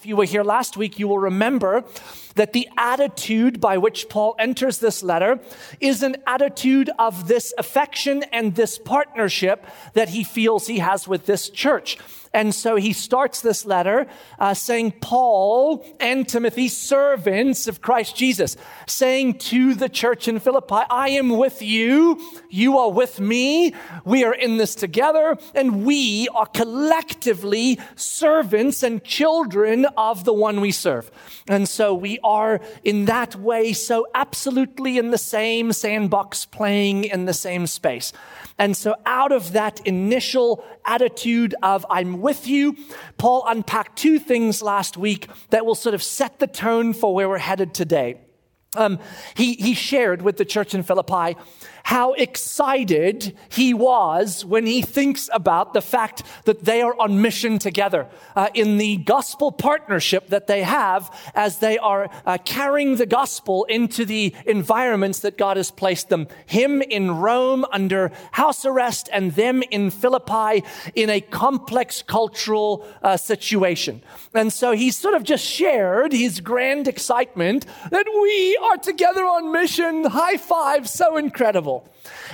If you were here last week, you will remember that the attitude by which Paul enters this letter is an attitude of this affection and this partnership that he feels he has with this church. And so he starts this letter uh, saying, Paul and Timothy, servants of Christ Jesus, saying to the church in Philippi, I am with you. You are with me. We are in this together and we are collectively servants and children of the one we serve. And so we are in that way so absolutely in the same sandbox playing in the same space. And so out of that initial attitude of I'm with you, Paul unpacked two things last week that will sort of set the tone for where we're headed today. Um, he, he shared with the church in Philippi how excited he was when he thinks about the fact that they are on mission together uh, in the gospel partnership that they have as they are uh, carrying the gospel into the environments that God has placed them. Him in Rome under house arrest and them in Philippi in a complex cultural uh, situation. And so he sort of just shared his grand excitement that we are together on mission. High five, so incredible.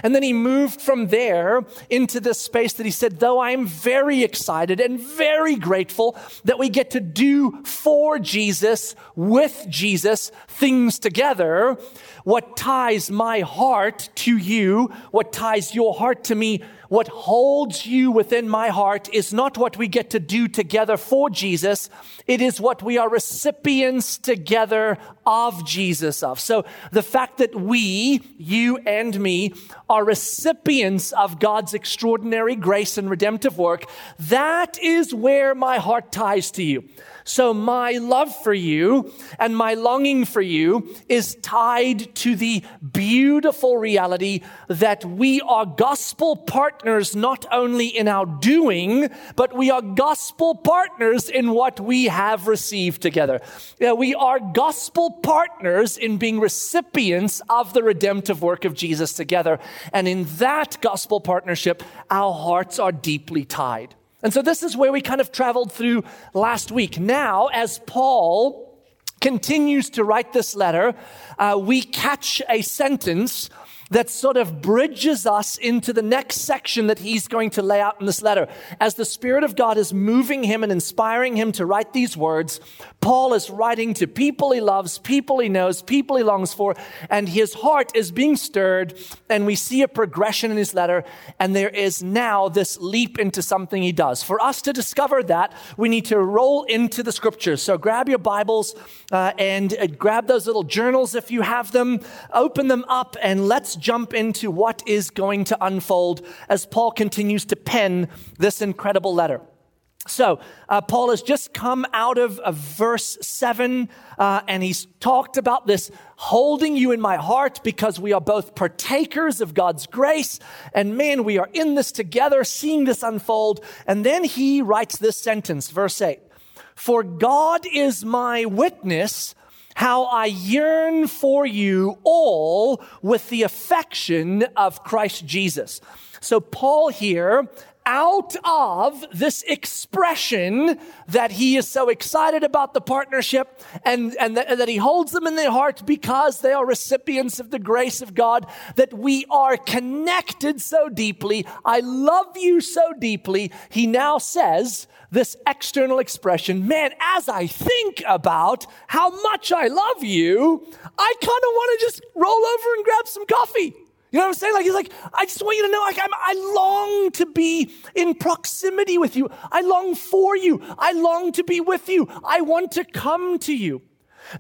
And then he moved from there into this space that he said, though I'm very excited and very grateful that we get to do for Jesus, with Jesus, things together, what ties my heart to you, what ties your heart to me, what holds you within my heart is not what we get to do together for Jesus. It is what we are recipients together of Jesus of. So the fact that we, you and me, are recipients of God's extraordinary grace and redemptive work, that is where my heart ties to you. So my love for you and my longing for you is tied to the beautiful reality that we are gospel partners not only in our doing, but we are gospel partners in what we have received together. We are gospel partners in being recipients of the redemptive work of Jesus together. And in that gospel partnership, our hearts are deeply tied. And so this is where we kind of traveled through last week. Now, as Paul continues to write this letter, uh, we catch a sentence that sort of bridges us into the next section that he's going to lay out in this letter. As the Spirit of God is moving him and inspiring him to write these words, Paul is writing to people he loves, people he knows, people he longs for, and his heart is being stirred. And we see a progression in his letter, and there is now this leap into something he does. For us to discover that, we need to roll into the scriptures. So grab your Bibles uh, and uh, grab those little journals if you have them, open them up, and let's jump into what is going to unfold as Paul continues to pen this incredible letter. So, uh, Paul has just come out of, verse 7, uh, and he's talked about this holding you in my heart because we are both partakers of God's grace. And man, we are in this together, seeing this unfold. And then he writes this sentence, verse 8 For God is my witness how I yearn for you all with the affection of Christ Jesus. So Paul here out of this expression that he is so excited about the partnership and, and, that, and that he holds them in their heart because they are recipients of the grace of God, that we are connected so deeply. I love you so deeply. He now says, this external expression, man, as I think about how much I love you, I kind of want to just roll over and grab some coffee. You know what I'm saying? Like, he's like, I just want you to know, like, I'm, I long to be in proximity with you. I long for you. I long to be with you. I want to come to you.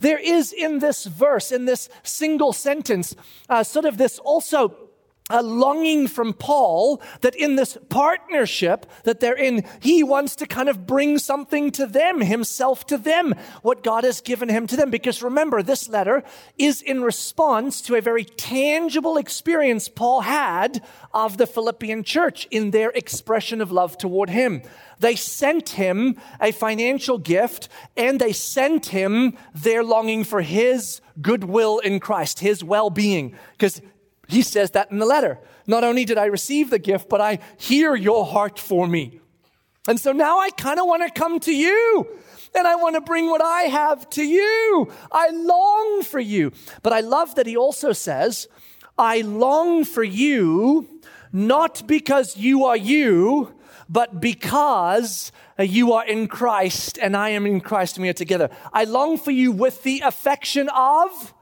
There is in this verse, in this single sentence, uh, sort of this also a longing from Paul that in this partnership that they're in, he wants to kind of bring something to them, himself to them, what God has given him to them. Because remember, this letter is in response to a very tangible experience Paul had of the Philippian church in their expression of love toward him. They sent him a financial gift and they sent him their longing for his goodwill in Christ, his well-being. Because he says that in the letter. Not only did I receive the gift, but I hear your heart for me. And so now I kind of want to come to you and I want to bring what I have to you. I long for you. But I love that he also says, I long for you not because you are you, but because you are in Christ and I am in Christ and we are together. I long for you with the affection of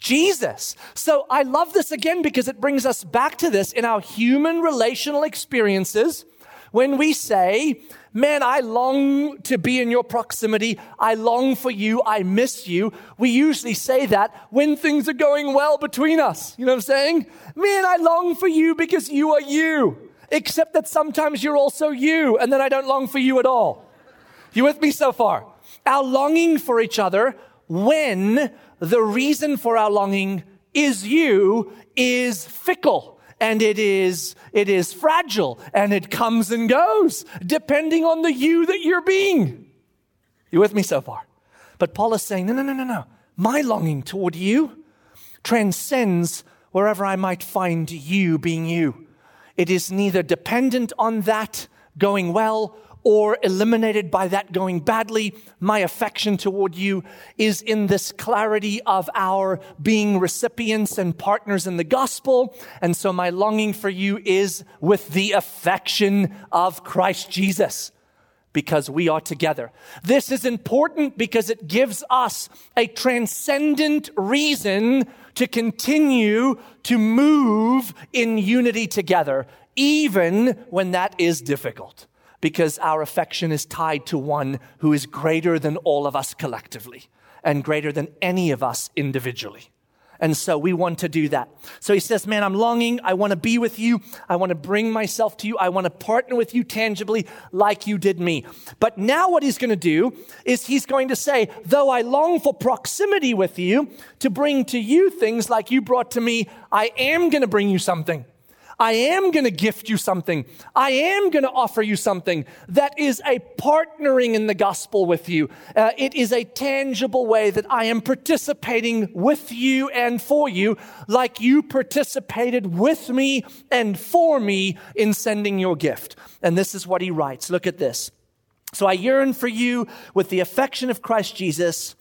Jesus. So I love this again because it brings us back to this in our human relational experiences when we say, Man, I long to be in your proximity. I long for you. I miss you. We usually say that when things are going well between us. You know what I'm saying? Man, I long for you because you are you. Except that sometimes you're also you, and then I don't long for you at all. You with me so far? Our longing for each other when the reason for our longing is you is fickle and it is, it is fragile and it comes and goes depending on the you that you're being. You with me so far? But Paul is saying, no, no, no, no, no. My longing toward you transcends wherever I might find you being you. It is neither dependent on that going well or eliminated by that going badly. My affection toward you is in this clarity of our being recipients and partners in the gospel. And so my longing for you is with the affection of Christ Jesus because we are together. This is important because it gives us a transcendent reason to continue to move in unity together, even when that is difficult because our affection is tied to one who is greater than all of us collectively and greater than any of us individually. And so we want to do that. So he says, Man, I'm longing. I want to be with you. I want to bring myself to you. I want to partner with you tangibly like you did me. But now what he's going to do is he's going to say, Though I long for proximity with you to bring to you things like you brought to me, I am going to bring you something. I am going to gift you something. I am going to offer you something that is a partnering in the gospel with you. Uh, it is a tangible way that I am participating with you and for you, like you participated with me and for me in sending your gift. And this is what he writes. Look at this. So I yearn for you with the affection of Christ Jesus,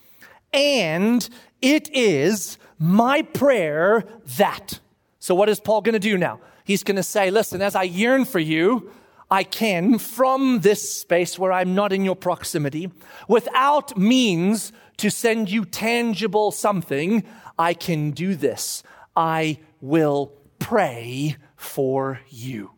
and it is my prayer that. So what is Paul going to do now? He's going to say, listen, as I yearn for you, I can from this space where I'm not in your proximity, without means to send you tangible something, I can do this. I will pray for you.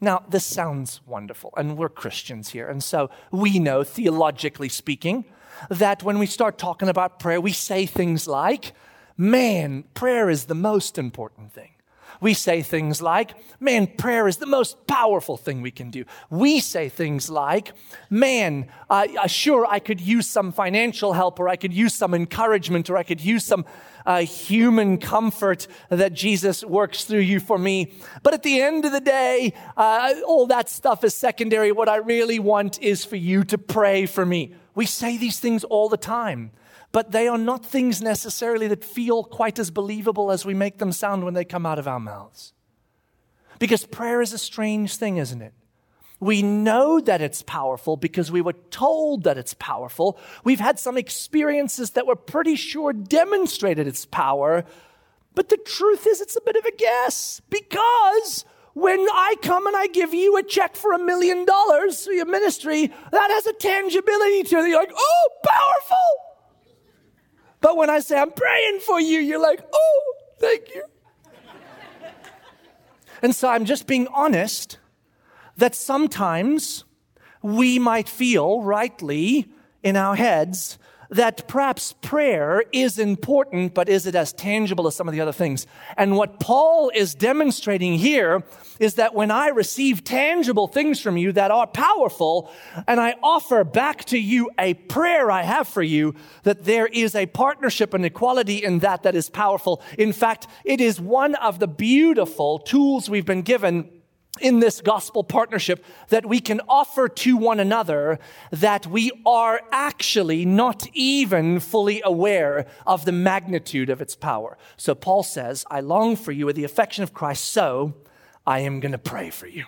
Now, this sounds wonderful, and we're Christians here, and so we know, theologically speaking, that when we start talking about prayer, we say things like, man, prayer is the most important thing. We say things like, man, prayer is the most powerful thing we can do. We say things like, man, uh, sure, I could use some financial help, or I could use some encouragement, or I could use some uh, human comfort that Jesus works through you for me. But at the end of the day, uh, all that stuff is secondary. What I really want is for you to pray for me. We say these things all the time but they are not things necessarily that feel quite as believable as we make them sound when they come out of our mouths. Because prayer is a strange thing, isn't it? We know that it's powerful because we were told that it's powerful. We've had some experiences that we're pretty sure demonstrated its power. But the truth is, it's a bit of a guess because when I come and I give you a check for a million dollars for your ministry, that has a tangibility to it. You're like, oh, powerful. But when I say, I'm praying for you, you're like, oh, thank you. and so I'm just being honest that sometimes we might feel rightly in our heads that perhaps prayer is important, but is it as tangible as some of the other things? And what Paul is demonstrating here is that when I receive tangible things from you that are powerful, and I offer back to you a prayer I have for you, that there is a partnership and equality in that that is powerful. In fact, it is one of the beautiful tools we've been given in this gospel partnership that we can offer to one another that we are actually not even fully aware of the magnitude of its power. So Paul says, I long for you with the affection of Christ, so I am going to pray for you.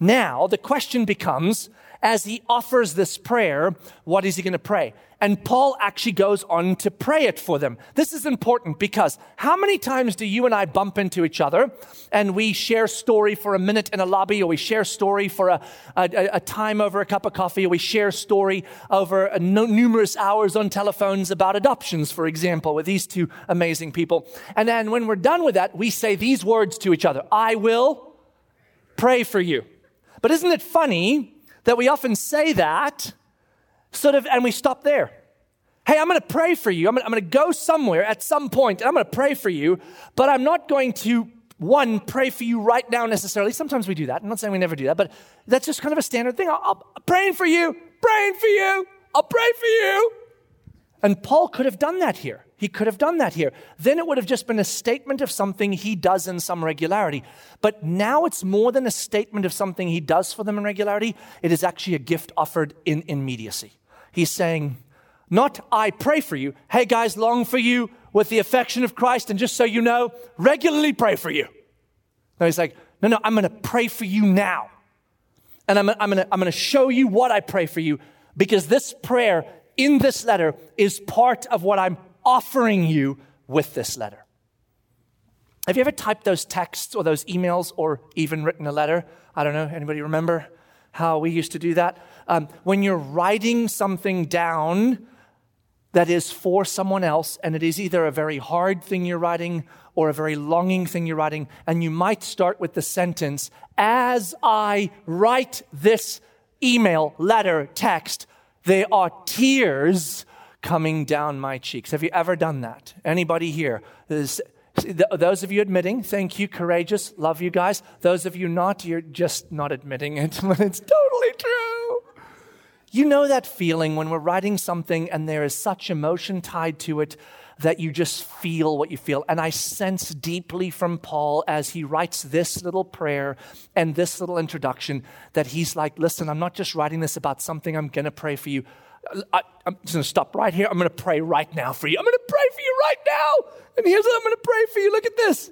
Now, the question becomes as he offers this prayer, what is he going to pray? And Paul actually goes on to pray it for them. This is important because how many times do you and I bump into each other and we share story for a minute in a lobby or we share story for a, a, a time over a cup of coffee or we share story over no, numerous hours on telephones about adoptions, for example, with these two amazing people. And then when we're done with that, we say these words to each other. I will pray for you. But isn't it funny that we often say that sort of, and we stop there. Hey, I'm going to pray for you. I'm going, to go somewhere at some point and I'm going to pray for you, but I'm not going to, one, pray for you right now necessarily. Sometimes we do that. I'm not saying we never do that, but that's just kind of a standard thing. I praying for you, praying for you, I'll pray for you. And Paul could have done that here. He could have done that here. Then it would have just been a statement of something he does in some regularity. But now it's more than a statement of something he does for them in regularity. It is actually a gift offered in immediacy. He's saying, not I pray for you. Hey guys, long for you with the affection of Christ. And just so you know, regularly pray for you. No, he's like, no, no, I'm going to pray for you now. And I'm, I'm going to show you what I pray for you because this prayer in this letter is part of what I'm offering you with this letter. Have you ever typed those texts or those emails or even written a letter? I don't know. Anybody remember how we used to do that? Um, when you're writing something down that is for someone else, and it is either a very hard thing you're writing or a very longing thing you're writing, and you might start with the sentence, As I write this email, letter, text, there are tears coming down my cheeks. Have you ever done that? Anybody here? those of you admitting, thank you, courageous, love you guys. Those of you not, you're just not admitting it when it's totally true. You know that feeling when we're writing something and there is such emotion tied to it that you just feel what you feel. And I sense deeply from Paul as he writes this little prayer and this little introduction that he's like, listen, I'm not just writing this about something I'm going to pray for you. I, am just going to stop right here. I'm going to pray right now for you. I'm going to pray for you right now. And here's what I'm going to pray for you. Look at this.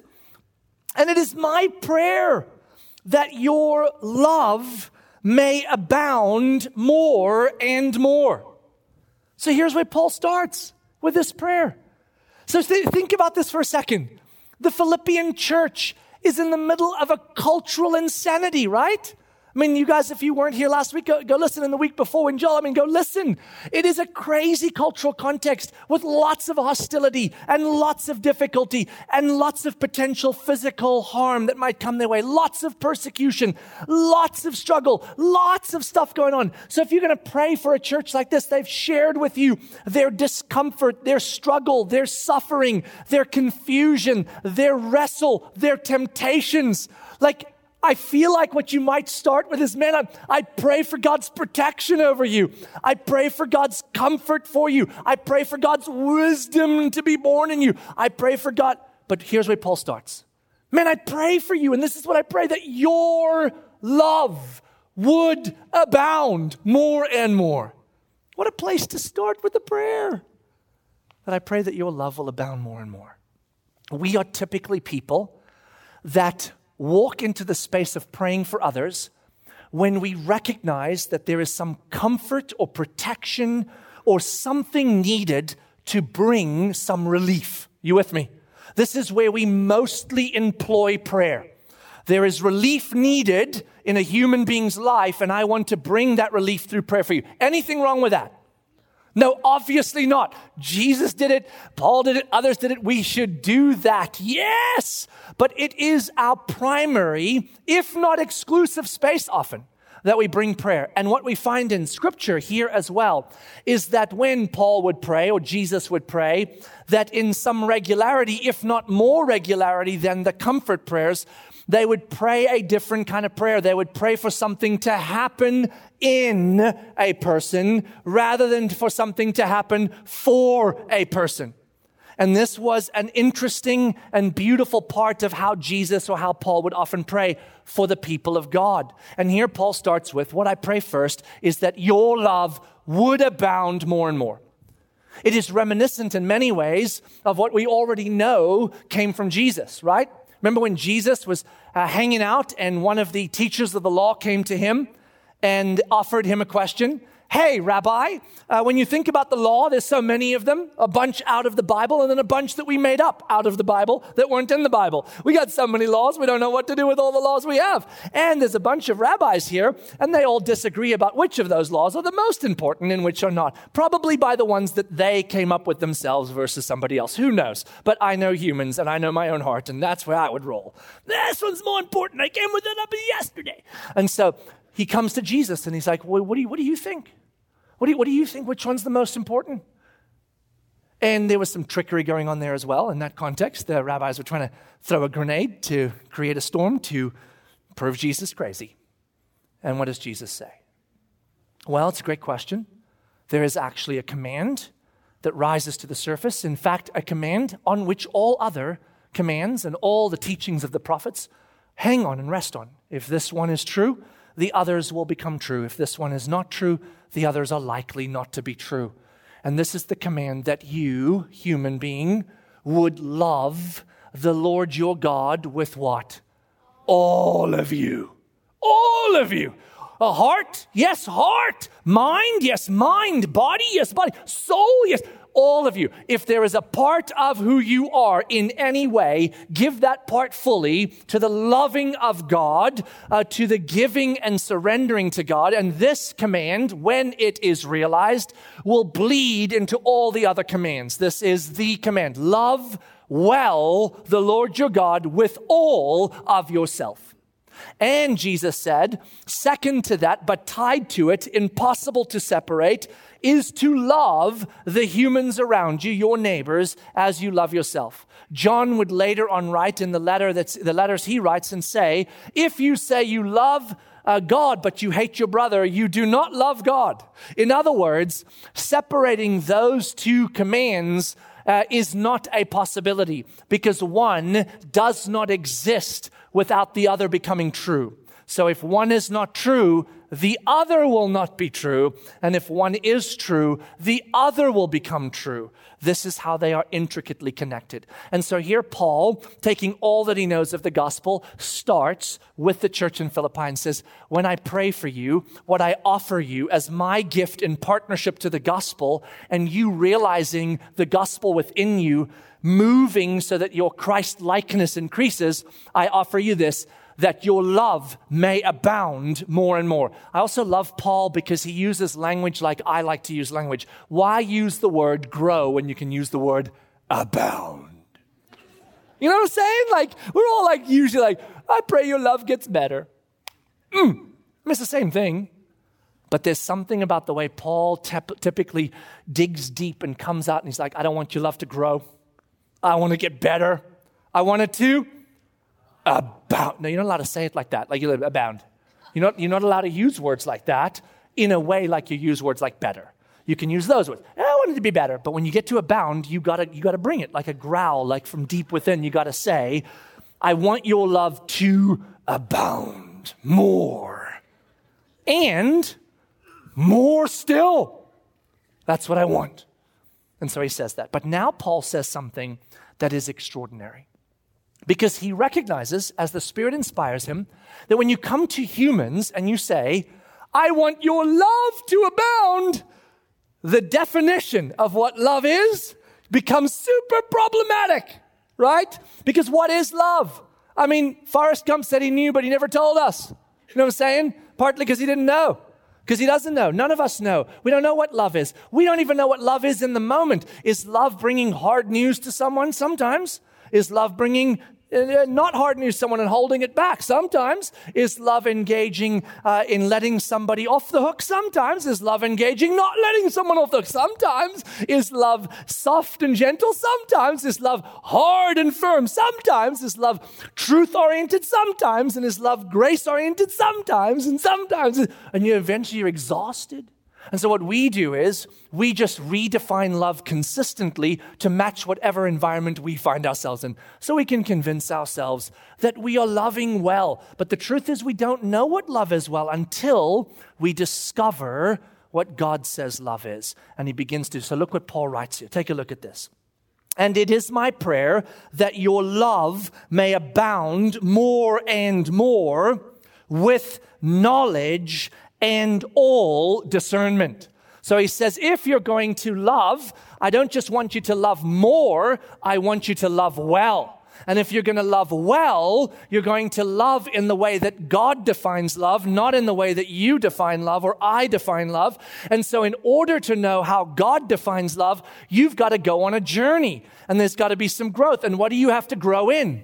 And it is my prayer that your love may abound more and more. So here's where Paul starts with this prayer. So th- think about this for a second. The Philippian church is in the middle of a cultural insanity, right? I mean, you guys, if you weren't here last week, go, go listen in the week before in Joel, I mean, go listen. It is a crazy cultural context with lots of hostility and lots of difficulty and lots of potential physical harm that might come their way, lots of persecution, lots of struggle, lots of stuff going on. So if you're going to pray for a church like this, they've shared with you their discomfort, their struggle, their suffering, their confusion, their wrestle, their temptations. Like, I feel like what you might start with is, man, I, I pray for God's protection over you. I pray for God's comfort for you. I pray for God's wisdom to be born in you. I pray for God. But here's where Paul starts. Man, I pray for you, and this is what I pray that your love would abound more and more. What a place to start with a prayer. That I pray that your love will abound more and more. We are typically people that walk into the space of praying for others when we recognize that there is some comfort or protection or something needed to bring some relief. You with me? This is where we mostly employ prayer. There is relief needed in a human being's life, and I want to bring that relief through prayer for you. Anything wrong with that? No, obviously not. Jesus did it, Paul did it, others did it. We should do that. Yes. But it is our primary, if not exclusive space often that we bring prayer. And what we find in scripture here as well is that when Paul would pray or Jesus would pray, that in some regularity, if not more regularity than the comfort prayers, they would pray a different kind of prayer. They would pray for something to happen in a person rather than for something to happen for a person. And this was an interesting and beautiful part of how Jesus or how Paul would often pray for the people of God. And here Paul starts with what I pray first is that your love would abound more and more. It is reminiscent in many ways of what we already know came from Jesus, right? Remember when Jesus was uh, hanging out and one of the teachers of the law came to him and offered him a question? Hey, Rabbi, uh, when you think about the law, there's so many of them, a bunch out of the Bible, and then a bunch that we made up out of the Bible that weren't in the Bible. We got so many laws, we don't know what to do with all the laws we have. And there's a bunch of rabbis here, and they all disagree about which of those laws are the most important and which are not. Probably by the ones that they came up with themselves versus somebody else. Who knows? But I know humans, and I know my own heart, and that's where I would roll. This one's more important. I came with it up yesterday. And so he comes to Jesus, and he's like, well, what, do you, what do you think? What do you, what do you think? Which one's the most important? And there was some trickery going on there as well. In that context, the rabbis were trying to throw a grenade to create a storm to prove Jesus crazy. And what does Jesus say? Well, it's a great question. There is actually a command that rises to the surface. In fact, a command on which all other commands and all the teachings of the prophets hang on and rest on. If this one is true, the others will become true. If this one is not true, the others are likely not to be true. And this is the command that you, human being, would love the Lord your God with what? All of you. All of you. A heart? Yes, heart. Mind? Yes, mind. Body? Yes, body. Soul? Yes all of you. If there is a part of who you are in any way, give that part fully to the loving of God, uh, to the giving and surrendering to God. And this command, when it is realized, will bleed into all the other commands. This is the command. Love well the Lord your God with all of yourself. And Jesus said, second to that, but tied to it, impossible to separate, is to love the humans around you, your neighbors, as you love yourself. John would later on write in the letter that's the letters he writes and say, if you say you love uh, God, but you hate your brother, you do not love God. In other words, separating those two commands uh, is not a possibility because one does not exist without the other becoming true. So if one is not true, the other will not be true. And if one is true, the other will become true. This is how they are intricately connected. And so here, Paul, taking all that he knows of the gospel, starts with the church in Philippi and says, When I pray for you, what I offer you as my gift in partnership to the gospel, and you realizing the gospel within you, moving so that your Christ likeness increases, I offer you this that your love may abound more and more. I also love Paul because he uses language like I like to use language. Why use the word grow when you can use the word abound? You know what I'm saying? Like, we're all like, usually like, I pray your love gets better. Mm, it's the same thing. But there's something about the way Paul tep- typically digs deep and comes out and he's like, I don't want your love to grow. I want to get better. I want it to abound. No, you're not allowed to say it like that, like you abound. You're not, you're not allowed to use words like that in a way like you use words like better. You can use those words. I want it to be better. But when you get to abound, you gotta, you gotta bring it like a growl, like from deep within. You gotta say, I want your love to abound more. And more still. That's what I want. And so he says that. But now Paul says something that is extraordinary because he recognizes, as the Spirit inspires him, that when you come to humans and you say, I want your love to abound, the definition of what love is becomes super problematic, right? Because what is love? I mean, Forrest Gump said he knew, but he never told us. You know what I'm saying? Partly because he didn't know. Because he doesn't know. None of us know. We don't know what love is. We don't even know what love is in the moment. Is love bringing hard news to someone? Sometimes. Is love bringing not hardening someone and holding it back. Sometimes is love engaging uh, in letting somebody off the hook. Sometimes is love engaging not letting someone off the hook. Sometimes is love soft and gentle. Sometimes is love hard and firm. Sometimes is love truth oriented. Sometimes and is love grace oriented. Sometimes and sometimes and you eventually you're exhausted. And so, what we do is we just redefine love consistently to match whatever environment we find ourselves in. So we can convince ourselves that we are loving well. But the truth is, we don't know what love is well until we discover what God says love is. And he begins to. So, look what Paul writes here. Take a look at this. And it is my prayer that your love may abound more and more with knowledge and all discernment. So he says, if you're going to love, I don't just want you to love more, I want you to love well. And if you're going to love well, you're going to love in the way that God defines love, not in the way that you define love or I define love. And so, in order to know how God defines love, you've got to go on a journey and there's got to be some growth. And what do you have to grow in?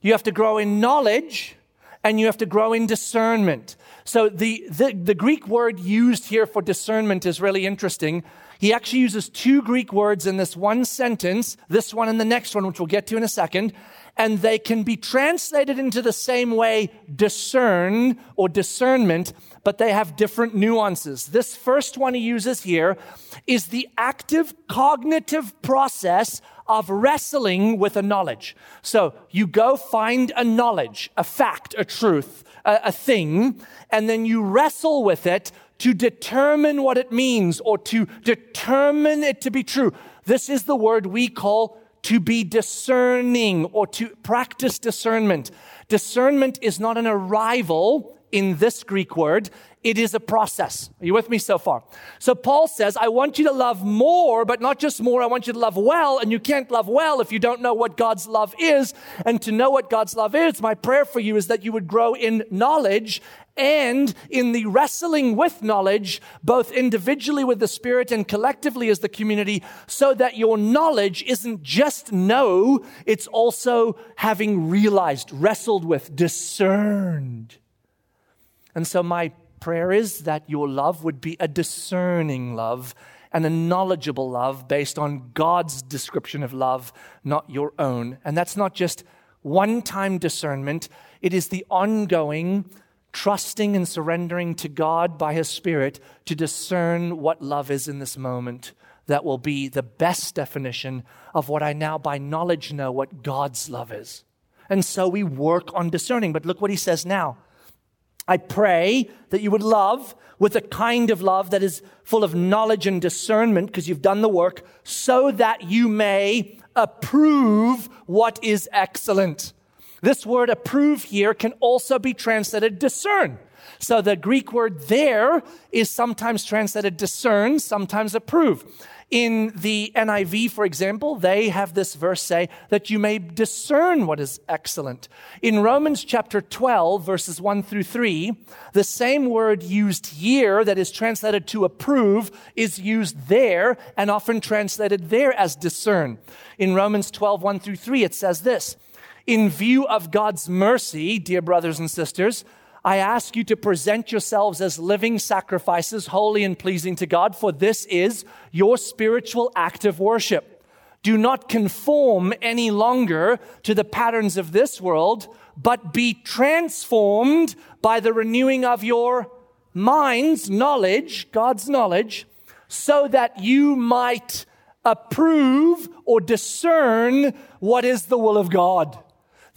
You have to grow in knowledge and you have to grow in discernment. So, the, the, the Greek word used here for discernment is really interesting. He actually uses two Greek words in this one sentence, this one and the next one, which we'll get to in a second, and they can be translated into the same way discern or discernment, but they have different nuances. This first one he uses here is the active cognitive process of wrestling with a knowledge. So you go find a knowledge, a fact, a truth, a, a thing, and then you wrestle with it to determine what it means or to determine it to be true. This is the word we call to be discerning or to practice discernment. Discernment is not an arrival in this Greek word. It is a process. Are you with me so far? So Paul says, I want you to love more, but not just more. I want you to love well. And you can't love well if you don't know what God's love is. And to know what God's love is, my prayer for you is that you would grow in knowledge and in the wrestling with knowledge, both individually with the Spirit and collectively as the community, so that your knowledge isn't just know, it's also having realized, wrestled with, discerned. And so my prayer is that your love would be a discerning love and a knowledgeable love based on God's description of love, not your own. And that's not just one time discernment, it is the ongoing trusting and surrendering to God by His Spirit to discern what love is in this moment. That will be the best definition of what I now by knowledge know what God's love is. And so we work on discerning. But look what he says now. I pray that you would love with a kind of love that is full of knowledge and discernment because you've done the work so that you may approve what is excellent. This word approve here can also be translated discern. So the Greek word there is sometimes translated discern, sometimes approve. In the NIV, for example, they have this verse say that you may discern what is excellent. In Romans chapter 12, verses 1 through 3, the same word used here that is translated to approve is used there and often translated there as discern. In Romans 12, 1 through 3, it says this in view of God's mercy, dear brothers and sisters, I ask you to present yourselves as living sacrifices, holy and pleasing to God, for this is your spiritual act of worship. Do not conform any longer to the patterns of this world, but be transformed by the renewing of your mind's knowledge, God's knowledge, so that you might approve or discern what is the will of God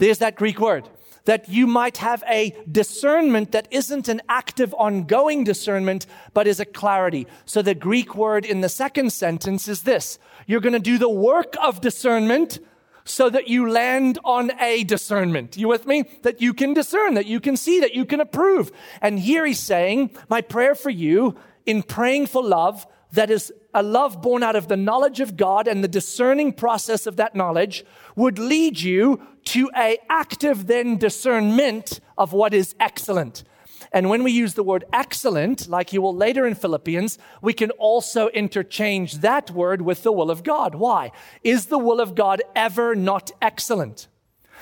there's that Greek word. That you might have a discernment that isn't an active, ongoing discernment, but is a clarity. So the Greek word in the second sentence is this. You're going to do the work of discernment so that you land on a discernment. You with me? That you can discern, that you can see, that you can approve. And here he's saying, my prayer for you in praying for love that is a love born out of the knowledge of God and the discerning process of that knowledge would lead you to a active then discernment of what is excellent. And when we use the word excellent, like you will later in Philippians, we can also interchange that word with the will of God. Why? Is the will of God ever not excellent?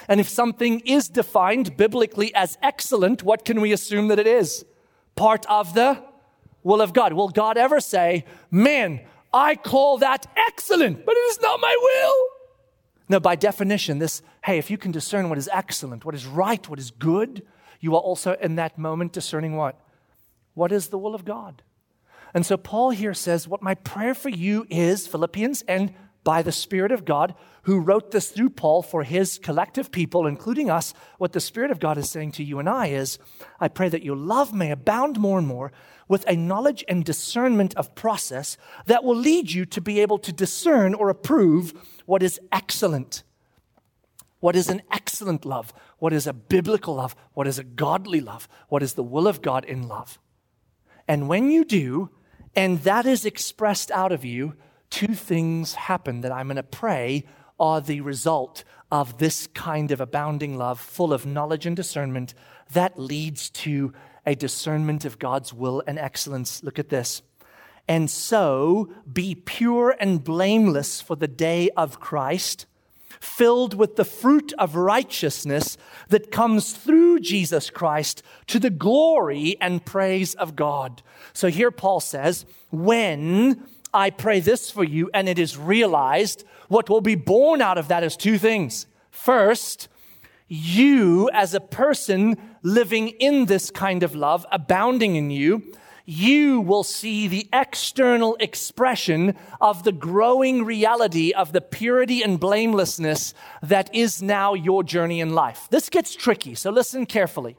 And if something is defined biblically as excellent, what can we assume that it is? Part of the will of God. Will God ever say, man, I call that excellent, but it is not my will? No, by definition, this, hey, if you can discern what is excellent, what is right, what is good, you are also in that moment discerning what? What is the will of God? And so Paul here says, what my prayer for you is, Philippians, and by the Spirit of God who wrote this through Paul for his collective people, including us, what the Spirit of God is saying to you and I is, I pray that your love may abound more and more with a knowledge and discernment of process that will lead you to be able to discern or approve what is excellent. What is an excellent love? What is a biblical love? What is a godly love? What is the will of God in love? And when you do, and that is expressed out of you, two things happen that I'm going to pray are the result of this kind of abounding love, full of knowledge and discernment, that leads to a discernment of God's will and excellence. Look at this. And so be pure and blameless for the day of Christ, filled with the fruit of righteousness that comes through Jesus Christ to the glory and praise of God. So here Paul says, when I pray this for you and it is realized, what will be born out of that is two things. First, you as a person living in this kind of love, abounding in you, you will see the external expression of the growing reality of the purity and blamelessness that is now your journey in life. This gets tricky, so listen carefully.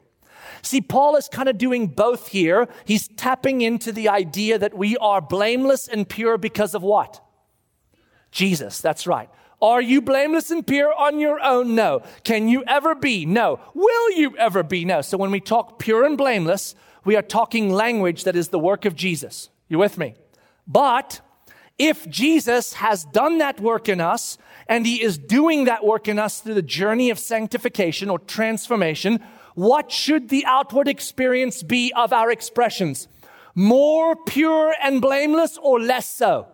See, Paul is kind of doing both here. He's tapping into the idea that we are blameless and pure because of what? Jesus, that's right. Are you blameless and pure on your own? No. Can you ever be? No. Will you ever be? No. So when we talk pure and blameless, we are talking language that is the work of Jesus. You with me? But if Jesus has done that work in us and he is doing that work in us through the journey of sanctification or transformation, what should the outward experience be of our expressions? More pure and blameless or less so?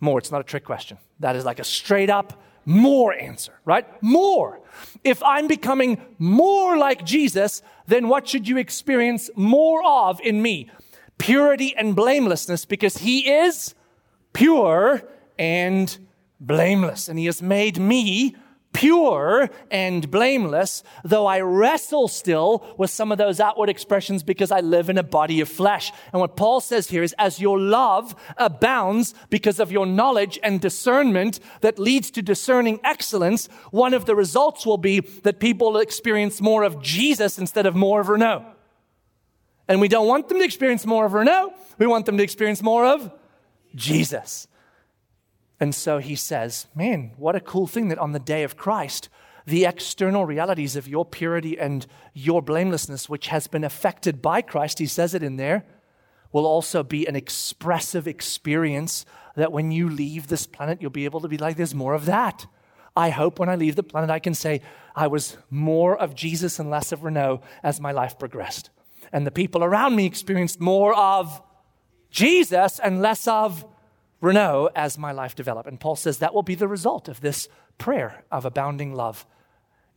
More. It's not a trick question. That is like a straight up more answer, right? More. If I'm becoming more like Jesus, then what should you experience more of in me? Purity and blamelessness because he is pure and blameless. And he has made me pure and blameless, though I wrestle still with some of those outward expressions because I live in a body of flesh. And what Paul says here is, as your love abounds because of your knowledge and discernment that leads to discerning excellence, one of the results will be that people experience more of Jesus instead of more of Renault. And we don't want them to experience more of Renault. We want them to experience more of Jesus. And so he says, Man, what a cool thing that on the day of Christ, the external realities of your purity and your blamelessness, which has been affected by Christ, he says it in there, will also be an expressive experience that when you leave this planet, you'll be able to be like, There's more of that. I hope when I leave the planet, I can say, I was more of Jesus and less of Renault as my life progressed. And the people around me experienced more of Jesus and less of Renault as my life developed. And Paul says that will be the result of this prayer of abounding love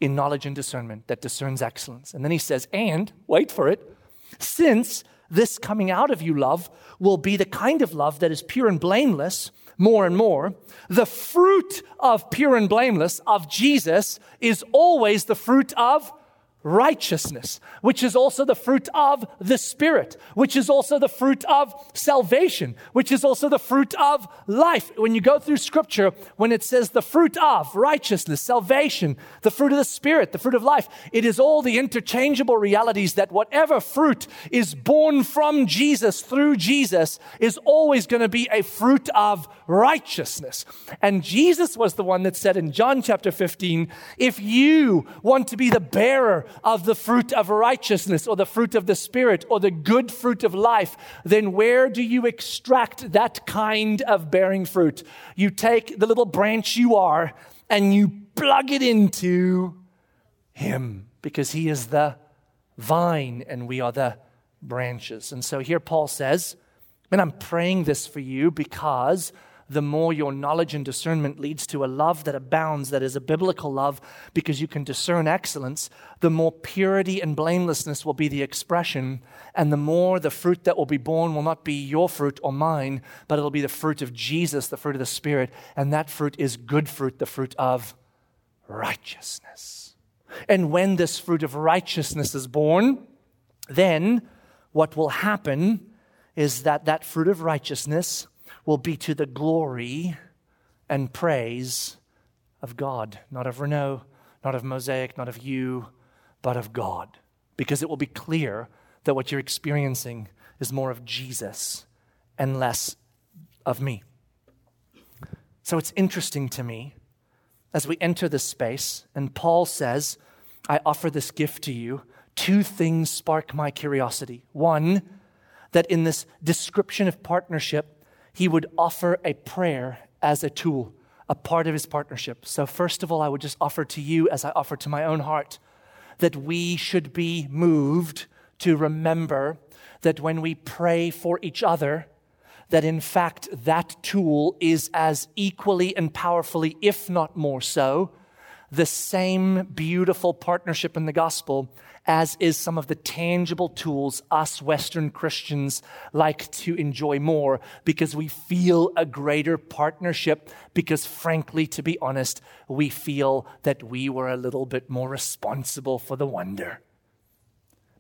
in knowledge and discernment that discerns excellence. And then he says, and wait for it, since this coming out of you love will be the kind of love that is pure and blameless more and more, the fruit of pure and blameless of Jesus is always the fruit of righteousness, which is also the fruit of the Spirit, which is also the fruit of salvation, which is also the fruit of life. When you go through scripture, when it says the fruit of righteousness, salvation, the fruit of the Spirit, the fruit of life, it is all the interchangeable realities that whatever fruit is born from Jesus through Jesus is always going to be a fruit of righteousness. And Jesus was the one that said in John chapter 15, if you want to be the bearer of the fruit of righteousness or the fruit of the Spirit or the good fruit of life, then where do you extract that kind of bearing fruit? You take the little branch you are and you plug it into Him because He is the vine and we are the branches. And so here Paul says, and I'm praying this for you because the more your knowledge and discernment leads to a love that abounds, that is a biblical love, because you can discern excellence, the more purity and blamelessness will be the expression, and the more the fruit that will be born will not be your fruit or mine, but it'll be the fruit of Jesus, the fruit of the Spirit, and that fruit is good fruit, the fruit of righteousness. And when this fruit of righteousness is born, then what will happen is that that fruit of righteousness will be to the glory and praise of God, not of Renault, not of Mosaic, not of you, but of God. Because it will be clear that what you're experiencing is more of Jesus and less of me. So it's interesting to me as we enter this space, and Paul says, I offer this gift to you. Two things spark my curiosity. One, that in this description of partnership, he would offer a prayer as a tool, a part of his partnership. So, first of all, I would just offer to you, as I offer to my own heart, that we should be moved to remember that when we pray for each other, that in fact that tool is as equally and powerfully, if not more so, the same beautiful partnership in the gospel as is some of the tangible tools us Western Christians like to enjoy more because we feel a greater partnership. Because, frankly, to be honest, we feel that we were a little bit more responsible for the wonder.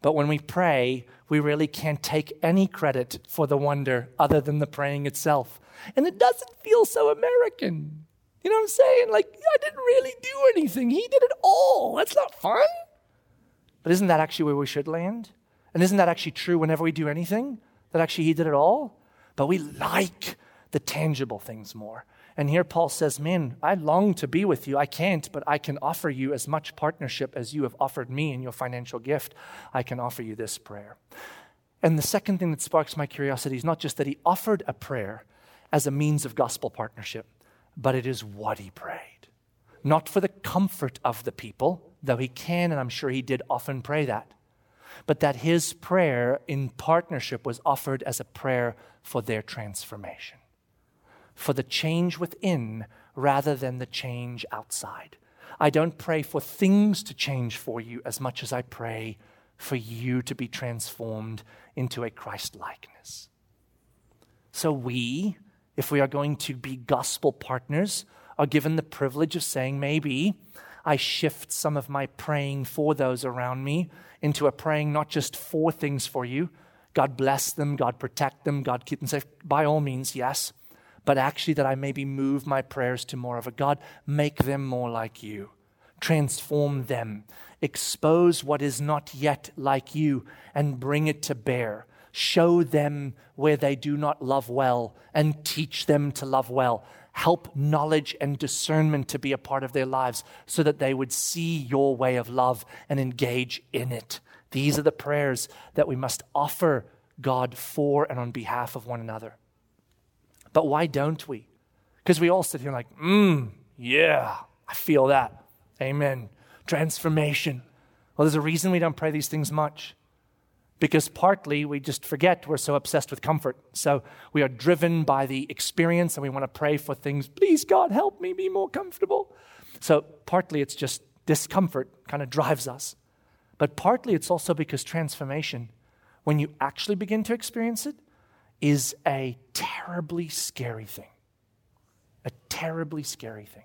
But when we pray, we really can't take any credit for the wonder other than the praying itself. And it doesn't feel so American. You know what I'm saying? Like, I didn't really do anything. He did it all. That's not fun. But isn't that actually where we should land? And isn't that actually true whenever we do anything? That actually He did it all? But we like the tangible things more. And here Paul says, Man, I long to be with you. I can't, but I can offer you as much partnership as you have offered me in your financial gift. I can offer you this prayer. And the second thing that sparks my curiosity is not just that he offered a prayer as a means of gospel partnership, but it is what he prayed. Not for the comfort of the people, though he can, and I'm sure he did often pray that, but that his prayer in partnership was offered as a prayer for their transformation, for the change within rather than the change outside. I don't pray for things to change for you as much as I pray for you to be transformed into a Christ likeness. So, we, if we are going to be gospel partners, are given the privilege of saying, maybe I shift some of my praying for those around me into a praying not just for things for you. God bless them, God protect them, God keep them safe. By all means, yes. But actually, that I maybe move my prayers to more of a God, make them more like you, transform them, expose what is not yet like you, and bring it to bear. Show them where they do not love well and teach them to love well help knowledge and discernment to be a part of their lives so that they would see your way of love and engage in it. These are the prayers that we must offer God for and on behalf of one another. But why don't we? Because we all sit here like, mmm, yeah, I feel that. Amen. Transformation. Well, there's a reason we don't pray these things much because partly we just forget we're so obsessed with comfort. So we are driven by the experience and we want to pray for things. Please, God, help me be more comfortable. So partly it's just discomfort kind of drives us. But partly it's also because transformation, when you actually begin to experience it, is a terribly scary thing. A terribly scary thing.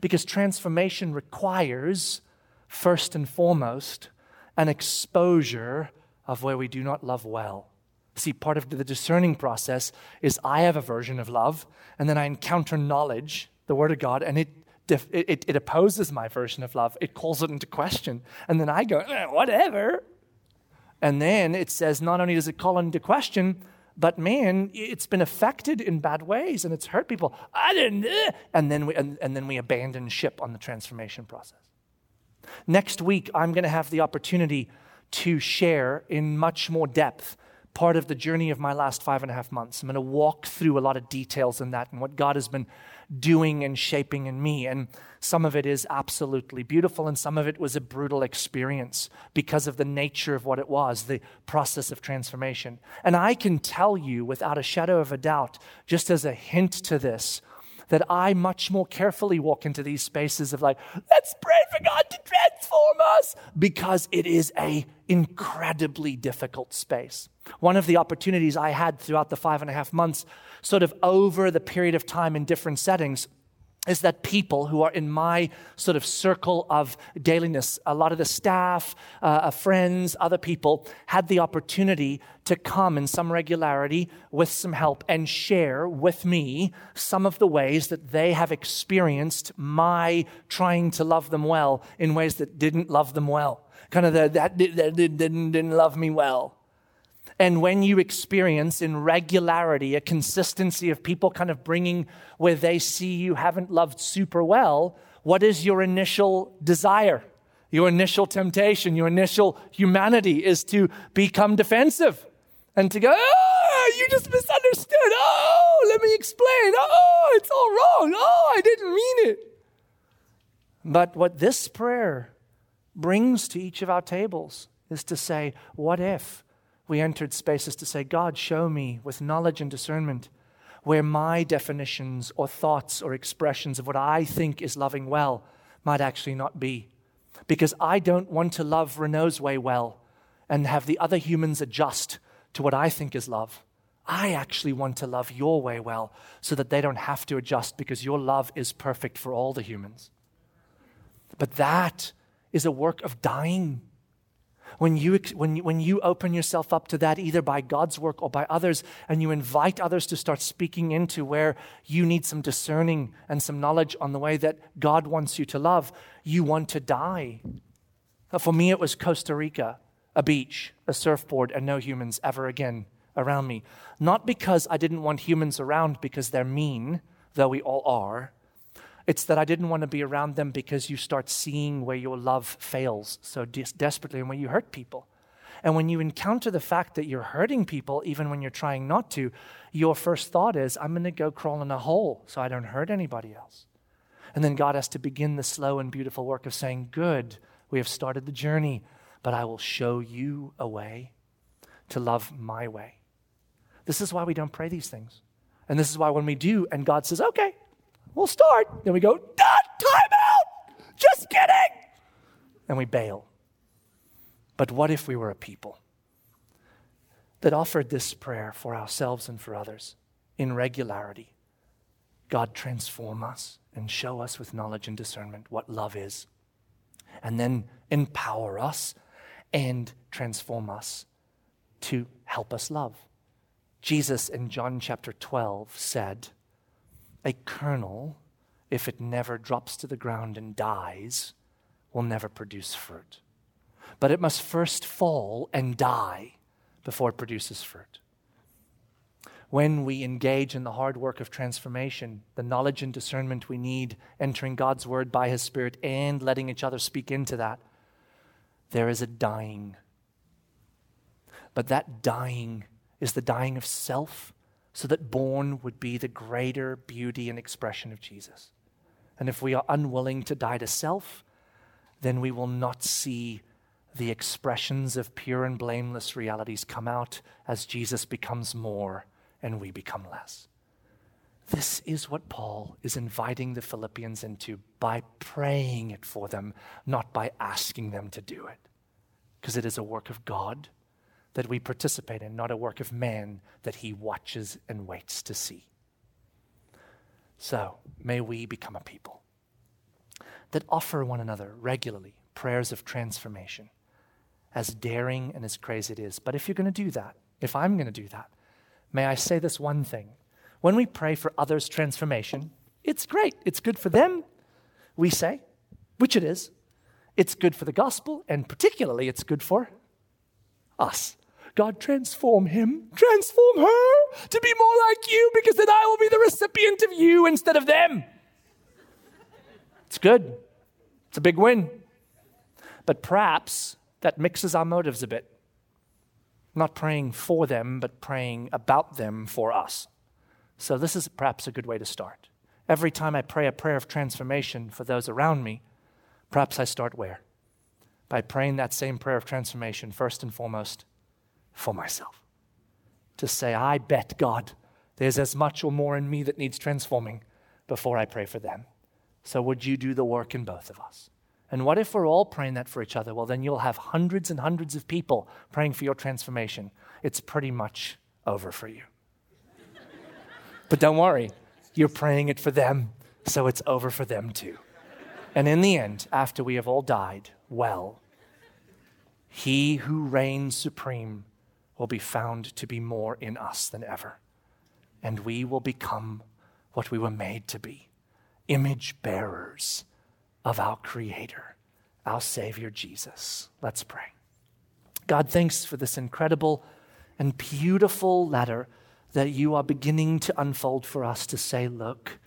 Because transformation requires, first and foremost, an exposure of where we do not love well. See, part of the discerning process is I have a version of love, and then I encounter knowledge, the Word of God, and it, it, it opposes my version of love. It calls it into question. And then I go, eh, whatever. And then it says, not only does it call into question, but man, it's been affected in bad ways and it's hurt people. I didn't. Eh. And then we, and, and then we abandon ship on the transformation process. Next week, I'm going to have the opportunity to share in much more depth part of the journey of my last five and a half months. I'm going to walk through a lot of details in that and what God has been doing and shaping in me. And some of it is absolutely beautiful, and some of it was a brutal experience because of the nature of what it was, the process of transformation. And I can tell you without a shadow of a doubt, just as a hint to this, that I much more carefully walk into these spaces of like, let's pray for God to transform us, because it is a incredibly difficult space. One of the opportunities I had throughout the five and a half months, sort of over the period of time in different settings, is that people who are in my sort of circle of dailiness, a lot of the staff, uh, uh, friends, other people, had the opportunity to come in some regularity with some help and share with me some of the ways that they have experienced my trying to love them well in ways that didn't love them well. Kind of the, that, that didn't, didn't love me well. And when you experience in regularity a consistency of people kind of bringing where they see you haven't loved super well, what is your initial desire? Your initial temptation, your initial humanity is to become defensive and to go, oh, you just misunderstood. Oh, let me explain. Oh, it's all wrong. Oh, I didn't mean it. But what this prayer brings to each of our tables is to say, what if? We entered spaces to say, God, show me with knowledge and discernment where my definitions or thoughts or expressions of what I think is loving well might actually not be. Because I don't want to love Renault's way well and have the other humans adjust to what I think is love. I actually want to love your way well so that they don't have to adjust because your love is perfect for all the humans. But that is a work of dying when you, when, when you open yourself up to that, either by God's work or by others, and you invite others to start speaking into where you need some discerning and some knowledge on the way that God wants you to love, you want to die. For me, it was Costa Rica, a beach, a surfboard, and no humans ever again around me. Not because I didn't want humans around because they're mean, though we all are it's that I didn't want to be around them because you start seeing where your love fails so des- desperately and when you hurt people. And when you encounter the fact that you're hurting people, even when you're trying not to, your first thought is, I'm going to go crawl in a hole so I don't hurt anybody else. And then God has to begin the slow and beautiful work of saying, Good, we have started the journey, but I will show you a way to love my way. This is why we don't pray these things. And this is why when we do, and God says, Okay, We'll start. Then we go, time out. Just kidding. And we bail. But what if we were a people that offered this prayer for ourselves and for others in regularity? God, transform us and show us with knowledge and discernment what love is. And then empower us and transform us to help us love. Jesus in John chapter 12 said, a kernel, if it never drops to the ground and dies, will never produce fruit. But it must first fall and die before it produces fruit. When we engage in the hard work of transformation, the knowledge and discernment we need, entering God's word by His Spirit and letting each other speak into that, there is a dying. But that dying is the dying of self so that born would be the greater beauty and expression of Jesus. And if we are unwilling to die to self, then we will not see the expressions of pure and blameless realities come out as Jesus becomes more and we become less. This is what Paul is inviting the Philippians into by praying it for them, not by asking them to do it. Because it is a work of God that we participate in, not a work of man that he watches and waits to see. So, may we become a people that offer one another regularly prayers of transformation, as daring and as crazy it is. But if you're going to do that, if I'm going to do that, may I say this one thing. When we pray for others' transformation, it's great. It's good for them, we say, which it is. It's good for the gospel, and particularly it's good for us. God, transform him, transform her to be more like you because then I will be the recipient of you instead of them. It's good. It's a big win. But perhaps that mixes our motives a bit. Not praying for them, but praying about them for us. So, this is perhaps a good way to start. Every time I pray a prayer of transformation for those around me, perhaps I start where? By praying that same prayer of transformation, first and foremost, for myself. To say, I bet God there's as much or more in me that needs transforming before I pray for them. So, would you do the work in both of us? And what if we're all praying that for each other? Well, then you'll have hundreds and hundreds of people praying for your transformation. It's pretty much over for you. but don't worry, you're praying it for them so it's over for them too. And in the end, after we have all died, well, he who reigns supreme will be found to be more in us than ever. And we will become what we were made to be image bearers of our Creator, our Savior Jesus. Let's pray. God, thanks for this incredible and beautiful letter that you are beginning to unfold for us to say, Look,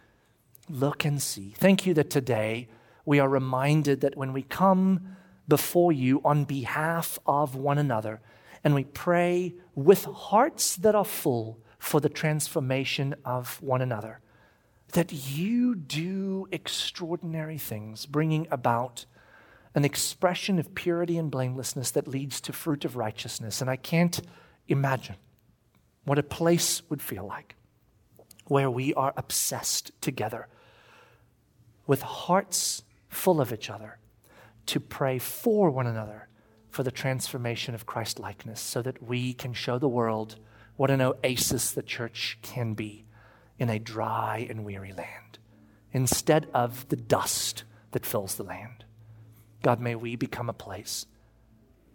look and see. Thank you that today we are reminded that when we come before you on behalf of one another and we pray with hearts that are full for the transformation of one another, that you do extraordinary things, bringing about an expression of purity and blamelessness that leads to fruit of righteousness. And I can't imagine what a place would feel like where we are obsessed together with hearts full of each other to pray for one another for the transformation of Christ likeness so that we can show the world what an oasis the church can be in a dry and weary land instead of the dust that fills the land. God, may we become a place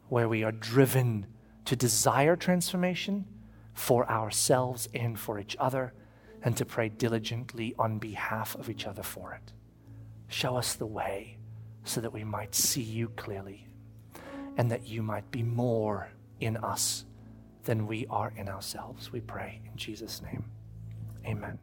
where we are driven to desire transformation for ourselves and for each other, and to pray diligently on behalf of each other for it. Show us the way so that we might see you clearly and that you might be more in us than we are in ourselves. We pray in Jesus' name. Amen.